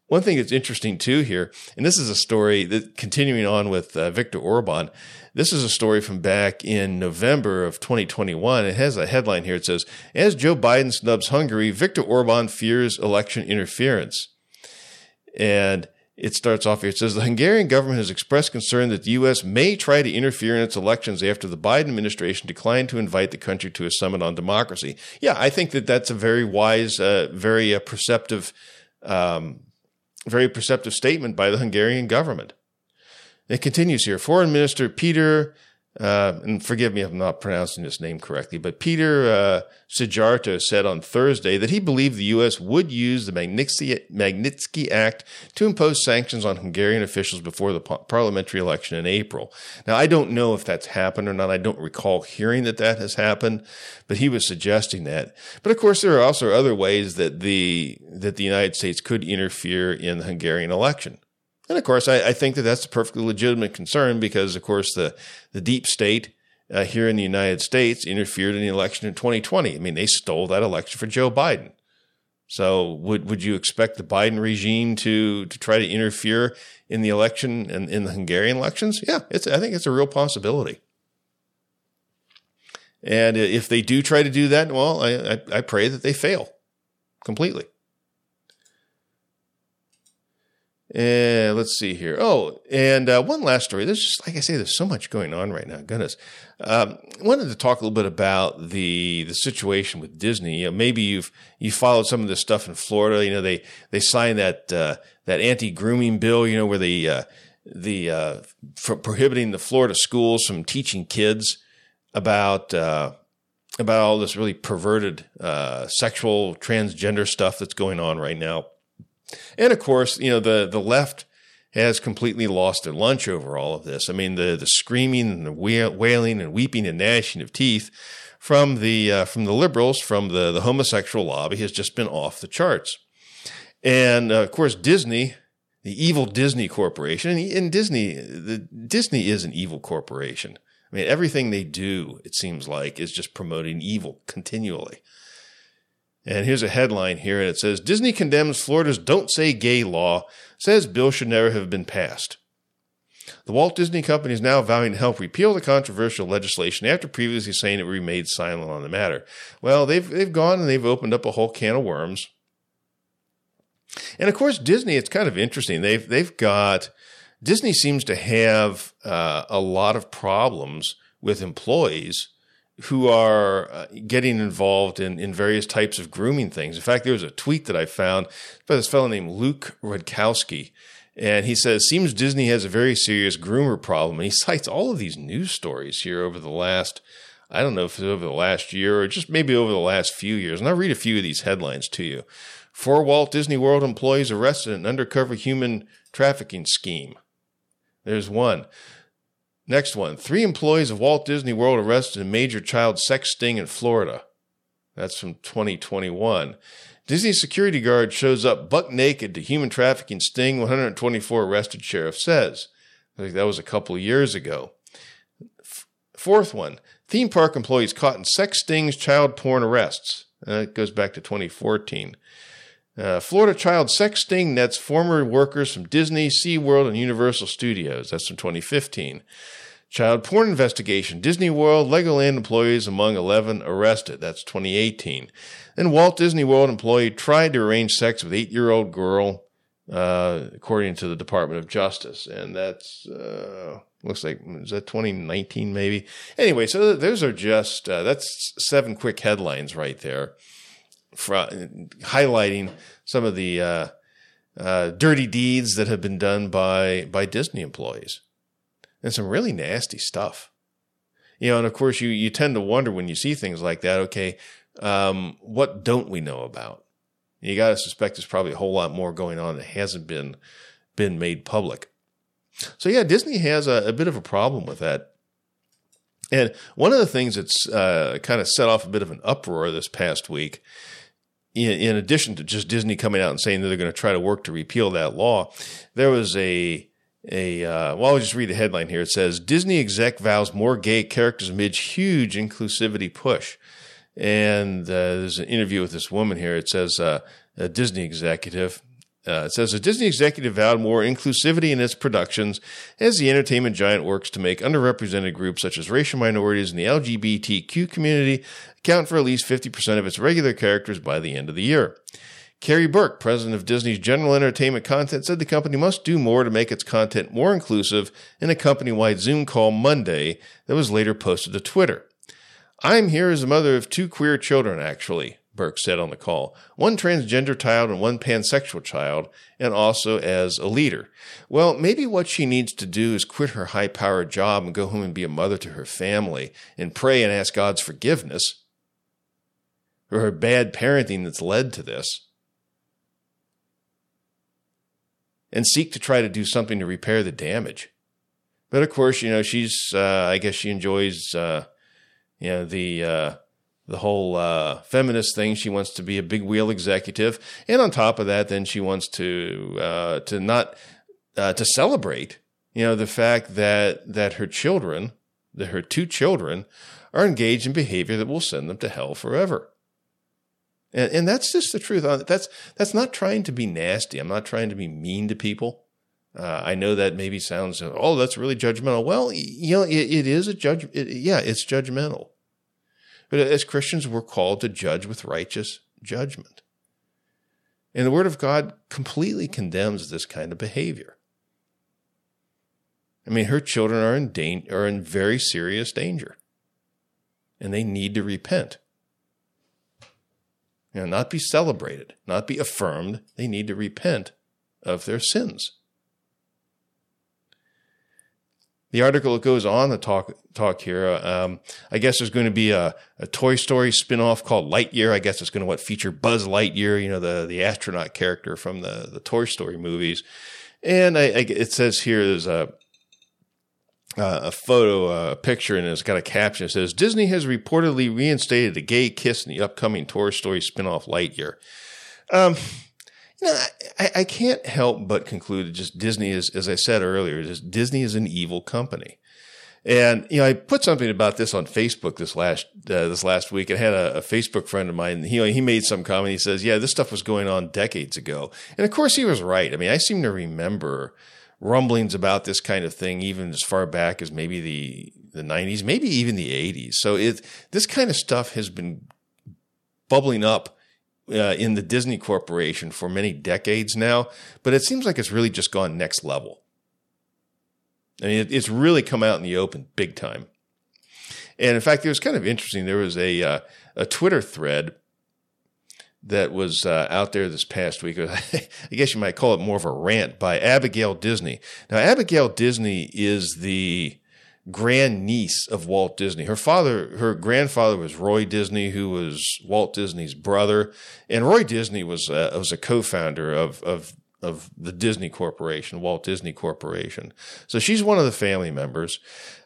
One thing that's interesting too here, and this is a story that continuing on with uh, Viktor Orban, this is a story from back in November of 2021. It has a headline here. It says, As Joe Biden snubs Hungary, Viktor Orban fears election interference. And it starts off here. It says the Hungarian government has expressed concern that the U.S. may try to interfere in its elections after the Biden administration declined to invite the country to a summit on democracy. Yeah, I think that that's a very wise, uh, very uh, perceptive, um, very perceptive statement by the Hungarian government. It continues here. Foreign Minister Peter, uh, and forgive me if I'm not pronouncing his name correctly, but Peter uh, Szijjarto said on Thursday that he believed the U.S. would use the Magnitsky, Magnitsky Act to impose sanctions on Hungarian officials before the parliamentary election in April. Now, I don't know if that's happened or not. I don't recall hearing that that has happened, but he was suggesting that. But of course, there are also other ways that the that the United States could interfere in the Hungarian election. And of course, I, I, think that that's a perfectly legitimate concern because, of course, the, the deep state uh, here in the United States interfered in the election in 2020. I mean, they stole that election for Joe Biden. So would would you expect the Biden regime to to try to interfere in the election and in the Hungarian elections? Yeah, it's I think it's a real possibility. And if they do try to do that, well, I, I, I pray that they fail completely. And let's see here. Oh, and uh, one last story. There's just, like I say, there's so much going on right now. Goodness. Um, wanted to talk a little bit about the the situation with Disney. You know, maybe you've you followed some of this stuff in Florida. You know, they they signed that uh, that anti grooming bill. You know, where the uh, the uh, prohibiting the Florida schools from teaching kids about uh, about all this really perverted sexual transgender stuff that's going on right now. And of course, you know, the, the left has completely lost their lunch over all of this. I mean, the the screaming and the wailing and weeping and gnashing of teeth from the uh, from the liberals, from the the homosexual lobby, has just been off the charts. And uh, of course, Disney, the evil Disney corporation, and, and Disney, the Disney is an evil corporation. I mean, everything they do, it seems like, is just promoting evil continually. And here's a headline here, and it says Disney condemns Florida's Don't Say Gay law, says bill should never have been passed. The Walt Disney Company is now vowing to help repeal the controversial legislation after previously saying it remained silent on the matter. Well, they've they've gone and they've opened up a whole can of worms. And of course, Disney. It's kind of interesting. They've they've got Disney seems to have uh, a lot of problems with employees who are uh, getting involved in, in various types of grooming things. In fact, there was a tweet that I found by this fellow named Luke Rudkowski. And he says, seems Disney has a very serious groomer problem. And he cites all of these news stories here over the last, I don't know if it's over the last year or just maybe over the last few years. And I'll read a few of these headlines to you. Four Walt Disney World employees arrested in an undercover human trafficking scheme. There's one. Next one. Three employees of Walt Disney World arrested in major child sex sting in Florida. That's from 2021. Disney security guard shows up buck naked to human trafficking sting. 124 arrested, sheriff says. I think that was a couple years ago. F- fourth one. Theme park employees caught in sex stings, child porn arrests. It goes back to 2014. Uh, Florida child sex sting nets former workers from Disney, SeaWorld, and Universal Studios. That's from 2015. Child porn investigation. Disney World, Legoland employees among 11 arrested. That's 2018. Then Walt Disney World employee tried to arrange sex with eight year old girl, uh, according to the Department of Justice. And that's, uh, looks like, is that 2019 maybe? Anyway, so those are just, uh, that's seven quick headlines right there highlighting some of the, uh, uh, dirty deeds that have been done by, by Disney employees and some really nasty stuff. You know, and of course, you you tend to wonder when you see things like that. Okay, um, what don't we know about? You got to suspect there's probably a whole lot more going on that hasn't been been made public. So yeah, Disney has a, a bit of a problem with that. And one of the things that's uh, kind of set off a bit of an uproar this past week, in, in addition to just Disney coming out and saying that they're going to try to work to repeal that law, there was a a uh, well, I'll just read the headline here. It says Disney exec vows more gay characters amid huge inclusivity push. And uh, there's an interview with this woman here. It says uh, a Disney executive. Uh, it says a Disney executive vowed more inclusivity in its productions as the entertainment giant works to make underrepresented groups such as racial minorities and the LGBTQ community account for at least 50% of its regular characters by the end of the year. Karey Burke, president of Disney's General Entertainment Content, said the company must do more to make its content more inclusive in a company wide Zoom call Monday that was later posted to Twitter. I'm here as a mother of two queer children, actually, Burke said on the call one transgender child and one pansexual child, and also as a leader. Well, maybe what she needs to do is quit her high powered job and go home and be a mother to her family and pray and ask God's forgiveness for her bad parenting that's led to this. and seek to try to do something to repair the damage. But of course, you know, she's, uh, I guess she enjoys, uh, you know, the, uh, the whole uh, feminist thing. She wants to be a big wheel executive, and on top of that, then she wants to uh, to not uh, to celebrate, you know, the fact that that her children, that her two children, are engaged in behavior that will send them to hell forever. And, and that's just the truth. Uh, that's that's not trying to be nasty. I'm not trying to be mean to people. Uh, I know that maybe sounds oh that's really judgmental. Well, you know it, it is a judge. It, yeah, it's judgmental. But as Christians, we're called to judge with righteous judgment. And the Word of God completely condemns this kind of behavior. I mean, her children are in, da- are in very serious danger, and they need to repent. You know, not be celebrated, not be affirmed. They need to repent of their sins. The article that goes on to talk talk here. Um, I guess there's going to be a, a Toy Story spinoff called Lightyear. I guess it's going to what feature Buzz Lightyear, you know, the the astronaut character from the the Toy Story movies. And I, I, it says here there's a uh, a photo, a picture, and it's got a caption. It says Disney has reportedly reinstated a gay kiss in the upcoming Toy Story spinoff Lightyear. Um, you know, I, I can't help but conclude just Disney is, as I said earlier, just Disney is an evil company. And you know, I put something about this on Facebook this last uh, this last week. I had a, a, Facebook friend of mine. He he made some comment. He says, "Yeah, this stuff was going on decades ago," and of course, he was right. I mean, I seem to remember rumblings about this kind of thing even as far back as maybe the the 90s, maybe even the 80s. So it this kind of stuff has been bubbling up uh, in the Disney Corporation for many decades now, but it seems like it's really just gone next level. I mean, it, it's really come out in the open big time. And in fact, it was kind of interesting. There was a uh, a Twitter thread that was uh, out there this past week. I guess you might call it more of a rant by Abigail Disney. Now, Abigail Disney is the grand niece of Walt Disney. Her father, her grandfather was Roy Disney, who was Walt Disney's brother, and Roy Disney was uh, was a co-founder of of of the Disney Corporation, Walt Disney Corporation. So she's one of the family members.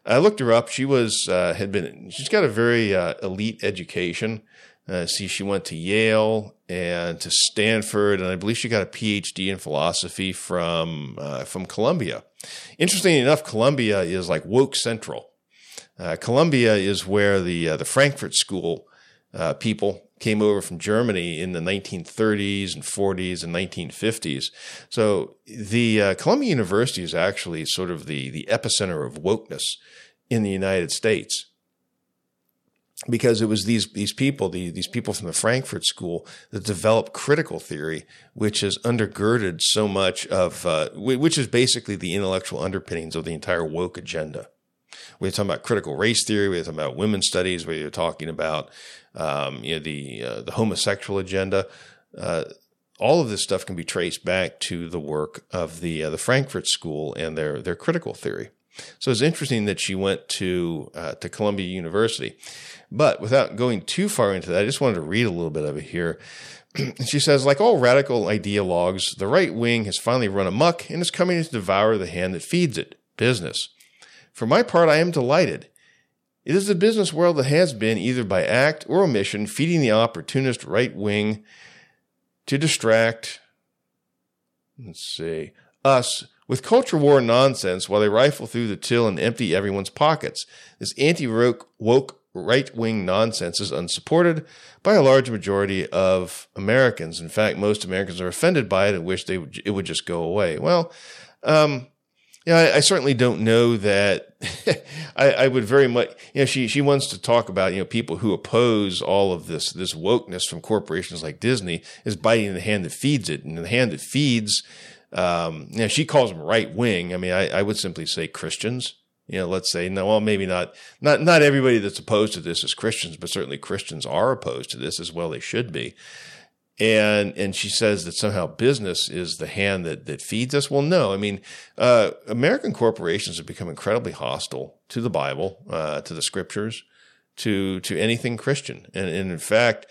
I looked her up. She was uh, had been. She's got a very uh, elite education. Uh, see, she went to Yale and to Stanford, and I believe she got a PhD in philosophy from uh, from Columbia. Interestingly enough, Columbia is like woke central. Uh, Columbia is where the uh, the Frankfurt School uh, people came over from Germany in the 1930s and 40s and 1950s. So the uh, Columbia University is actually sort of the the epicenter of wokeness in the United States because it was these these people, the, these people from the Frankfurt School, that developed critical theory, which has undergirded so much of, uh, which is basically the intellectual underpinnings of the entire woke agenda. We're talking about critical race theory. We're talking about women's studies. We're talking about um, you know the uh, the homosexual agenda. Uh, all of this stuff can be traced back to the work of the uh, the Frankfurt School and their their critical theory. So it's interesting that she went to uh, to Columbia University. But without going too far into that, I just wanted to read a little bit of it here. she says, like all radical ideologues, the right wing has finally run amuck and is coming to devour the hand that feeds it business. For my part, I am delighted. It is the business world that has been, either by act or omission, feeding the opportunist right wing to distract, let's see, us with culture war nonsense while they rifle through the till and empty everyone's pockets. This anti woke right wing nonsense is unsupported by a large majority of Americans. In fact, most Americans are offended by it and wish they would, it would just go away. Well, um, I, I, certainly don't know that. I, I, would very much, you know, she she wants to talk about you know people who oppose all of this this wokeness from corporations like Disney is biting the hand that feeds it, and the hand that feeds, um, you know, she calls them right wing. I mean, I, I would simply say Christians you know, let's say, no, well, maybe not, not, not everybody that's opposed to this is Christians, but certainly Christians are opposed to this as well. They should be. And, and she says that somehow business is the hand that, that feeds us. Well, no, I mean, uh, American corporations have become incredibly hostile to the Bible, uh, to the scriptures, to, to anything Christian. And, and in fact,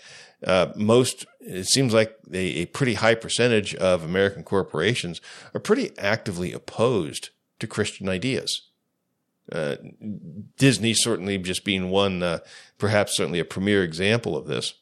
uh, most, it seems like a, a pretty high percentage of American corporations are pretty actively opposed to Christian ideas. Uh, Disney certainly just being one, uh, perhaps certainly a premier example of this.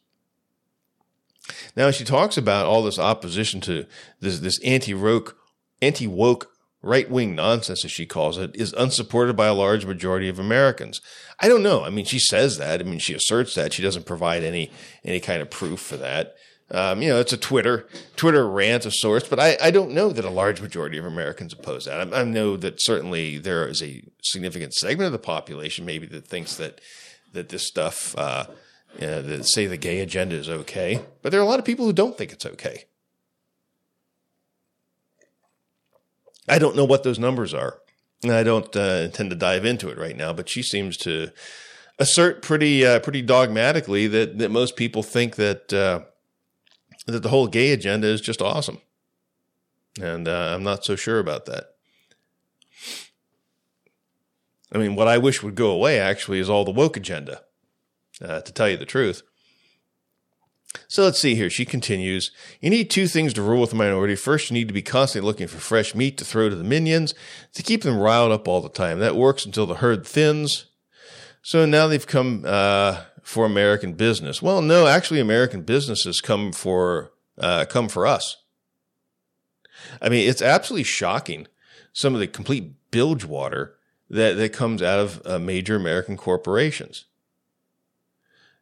Now she talks about all this opposition to this this anti woke anti woke right wing nonsense, as she calls it, is unsupported by a large majority of Americans. I don't know. I mean, she says that. I mean, she asserts that. She doesn't provide any any kind of proof for that. Um, you know, it's a Twitter Twitter rant of sorts, but I, I don't know that a large majority of Americans oppose that. I, I, know that certainly there is a significant segment of the population maybe that thinks that that this stuff, uh, you know, that say the gay agenda is okay, but there are a lot of people who don't think it's okay. I don't know what those numbers are. And I don't uh, intend to dive into it right now, but she seems to assert pretty uh, pretty dogmatically that that most people think that uh, that the whole gay agenda is just awesome. And uh, I'm not so sure about that. I mean, what I wish would go away actually is all the woke agenda, uh, to tell you the truth. So let's see here. She continues. You need two things to rule with a minority. First, you need to be constantly looking for fresh meat to throw to the minions to keep them riled up all the time. That works until the herd thins. So now they've come uh, for American business. Well, no, actually, American businesses come for uh, come for us. I mean, it's absolutely shocking some of the complete bilge water that that comes out of uh, major American corporations.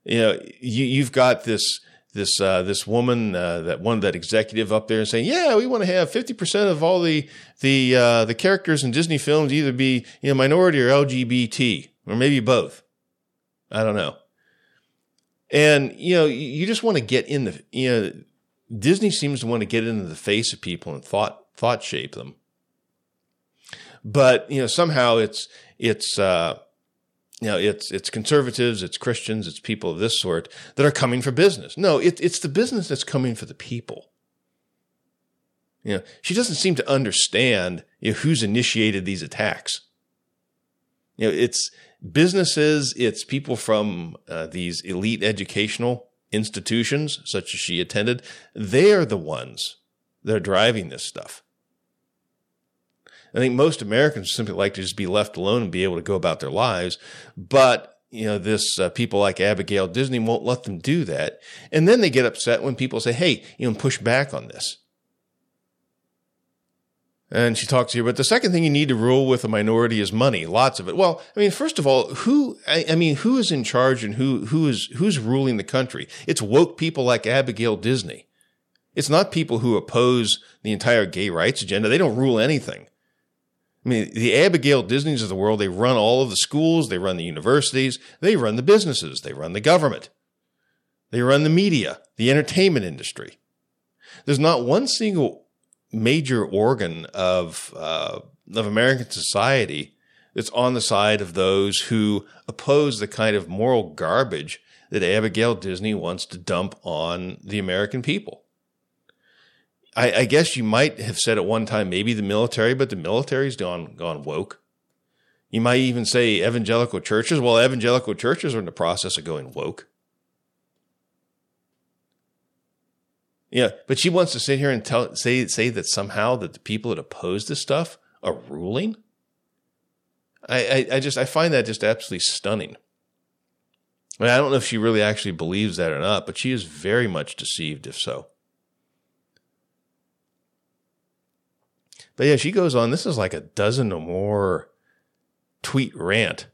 You know, you, you've got this this uh, this woman uh, that one that executive up there and saying, "Yeah, we want to have fifty percent of all the the uh, the characters in Disney films either be you know minority or LGBT or maybe both." I don't know. And you know, you just want to get in the you know, Disney seems to want to get into the face of people and thought thought shape them. But you know, somehow it's it's uh, you know, it's it's conservatives, it's Christians, it's people of this sort that are coming for business. No, it, it's the business that's coming for the people. You know, she doesn't seem to understand you know, who's initiated these attacks. You know, it's businesses, it's people from uh, these elite educational institutions, such as she attended. They are the ones that are driving this stuff. I think most Americans simply like to just be left alone and be able to go about their lives. But, you know, this uh, people like Abigail Disney won't let them do that. And then they get upset when people say, hey, you know, push back on this. And she talks here, but the second thing you need to rule with a minority is money, lots of it. Well, I mean, first of all, who, I, I, mean, who is in charge and who, who is, who's ruling the country? It's woke people like Abigail Disney. It's not people who oppose the entire gay rights agenda. They don't rule anything. I mean, the Abigail Disneys of the world, they run all of the schools, they run the universities, they run the businesses, they run the government, they run the media, the entertainment industry. There's not one single major organ of uh, of American society that's on the side of those who oppose the kind of moral garbage that Abigail Disney wants to dump on the American people. I, I, guess you might have said at one time maybe the military, but the military's gone gone woke. You might even say evangelical churches. Well, evangelical churches are in the process of going woke. Yeah, but she wants to sit here and tell say say that somehow that the people that oppose this stuff are ruling. I, I, I just I find that just absolutely stunning. I, mean, I don't know if she really actually believes that or not, but she is very much deceived if so. But yeah, she goes on. This is like a dozen or more tweet rant.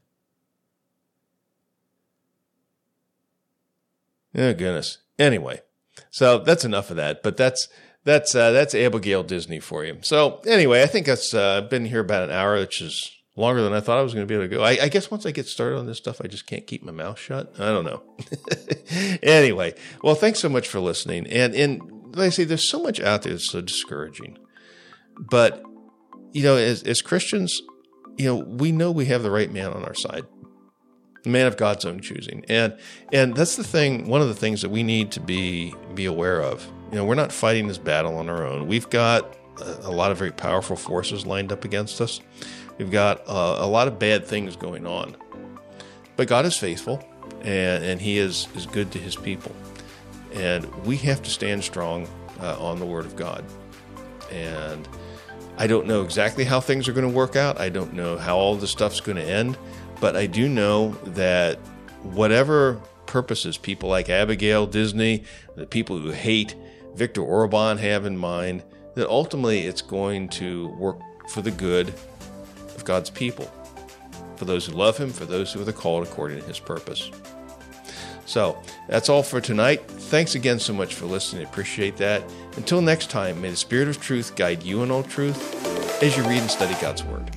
Oh goodness. Anyway, so that's enough of that. But that's that's uh, that's Abigail Disney for you. So anyway, I think that's uh, been here about an hour, which is longer than I thought I was going to be able to go. I, I, guess once I get started on this stuff, I just can't keep my mouth shut. I don't know. anyway, well, thanks so much for listening. And and like I say, there's so much out there that's so discouraging. But, you know, as, as Christians, you know, we know we have the right man on our side, man of God's own choosing. And, and that's the thing, one of the things that we need to be, be aware of. You know, we're not fighting this battle on our own. We've got a, a lot of very powerful forces lined up against us. We've got a lot of bad things going on. But God is faithful and, and He is, is good to His people. And we have to stand strong uh, on the Word of God. And I don't know exactly how things are going to work out. I don't know how all this stuff's going to end, but I do know that whatever purposes people like Abigail Disney, the people who hate Viktor Orban have in mind, that ultimately it's going to work for the good of God's people, for those who love Him, for those who are called according to His purpose. So that's all for tonight. Thanks again so much for listening. I appreciate that. Until next time, may the Spirit of truth guide you in all truth as you read and study God's Word.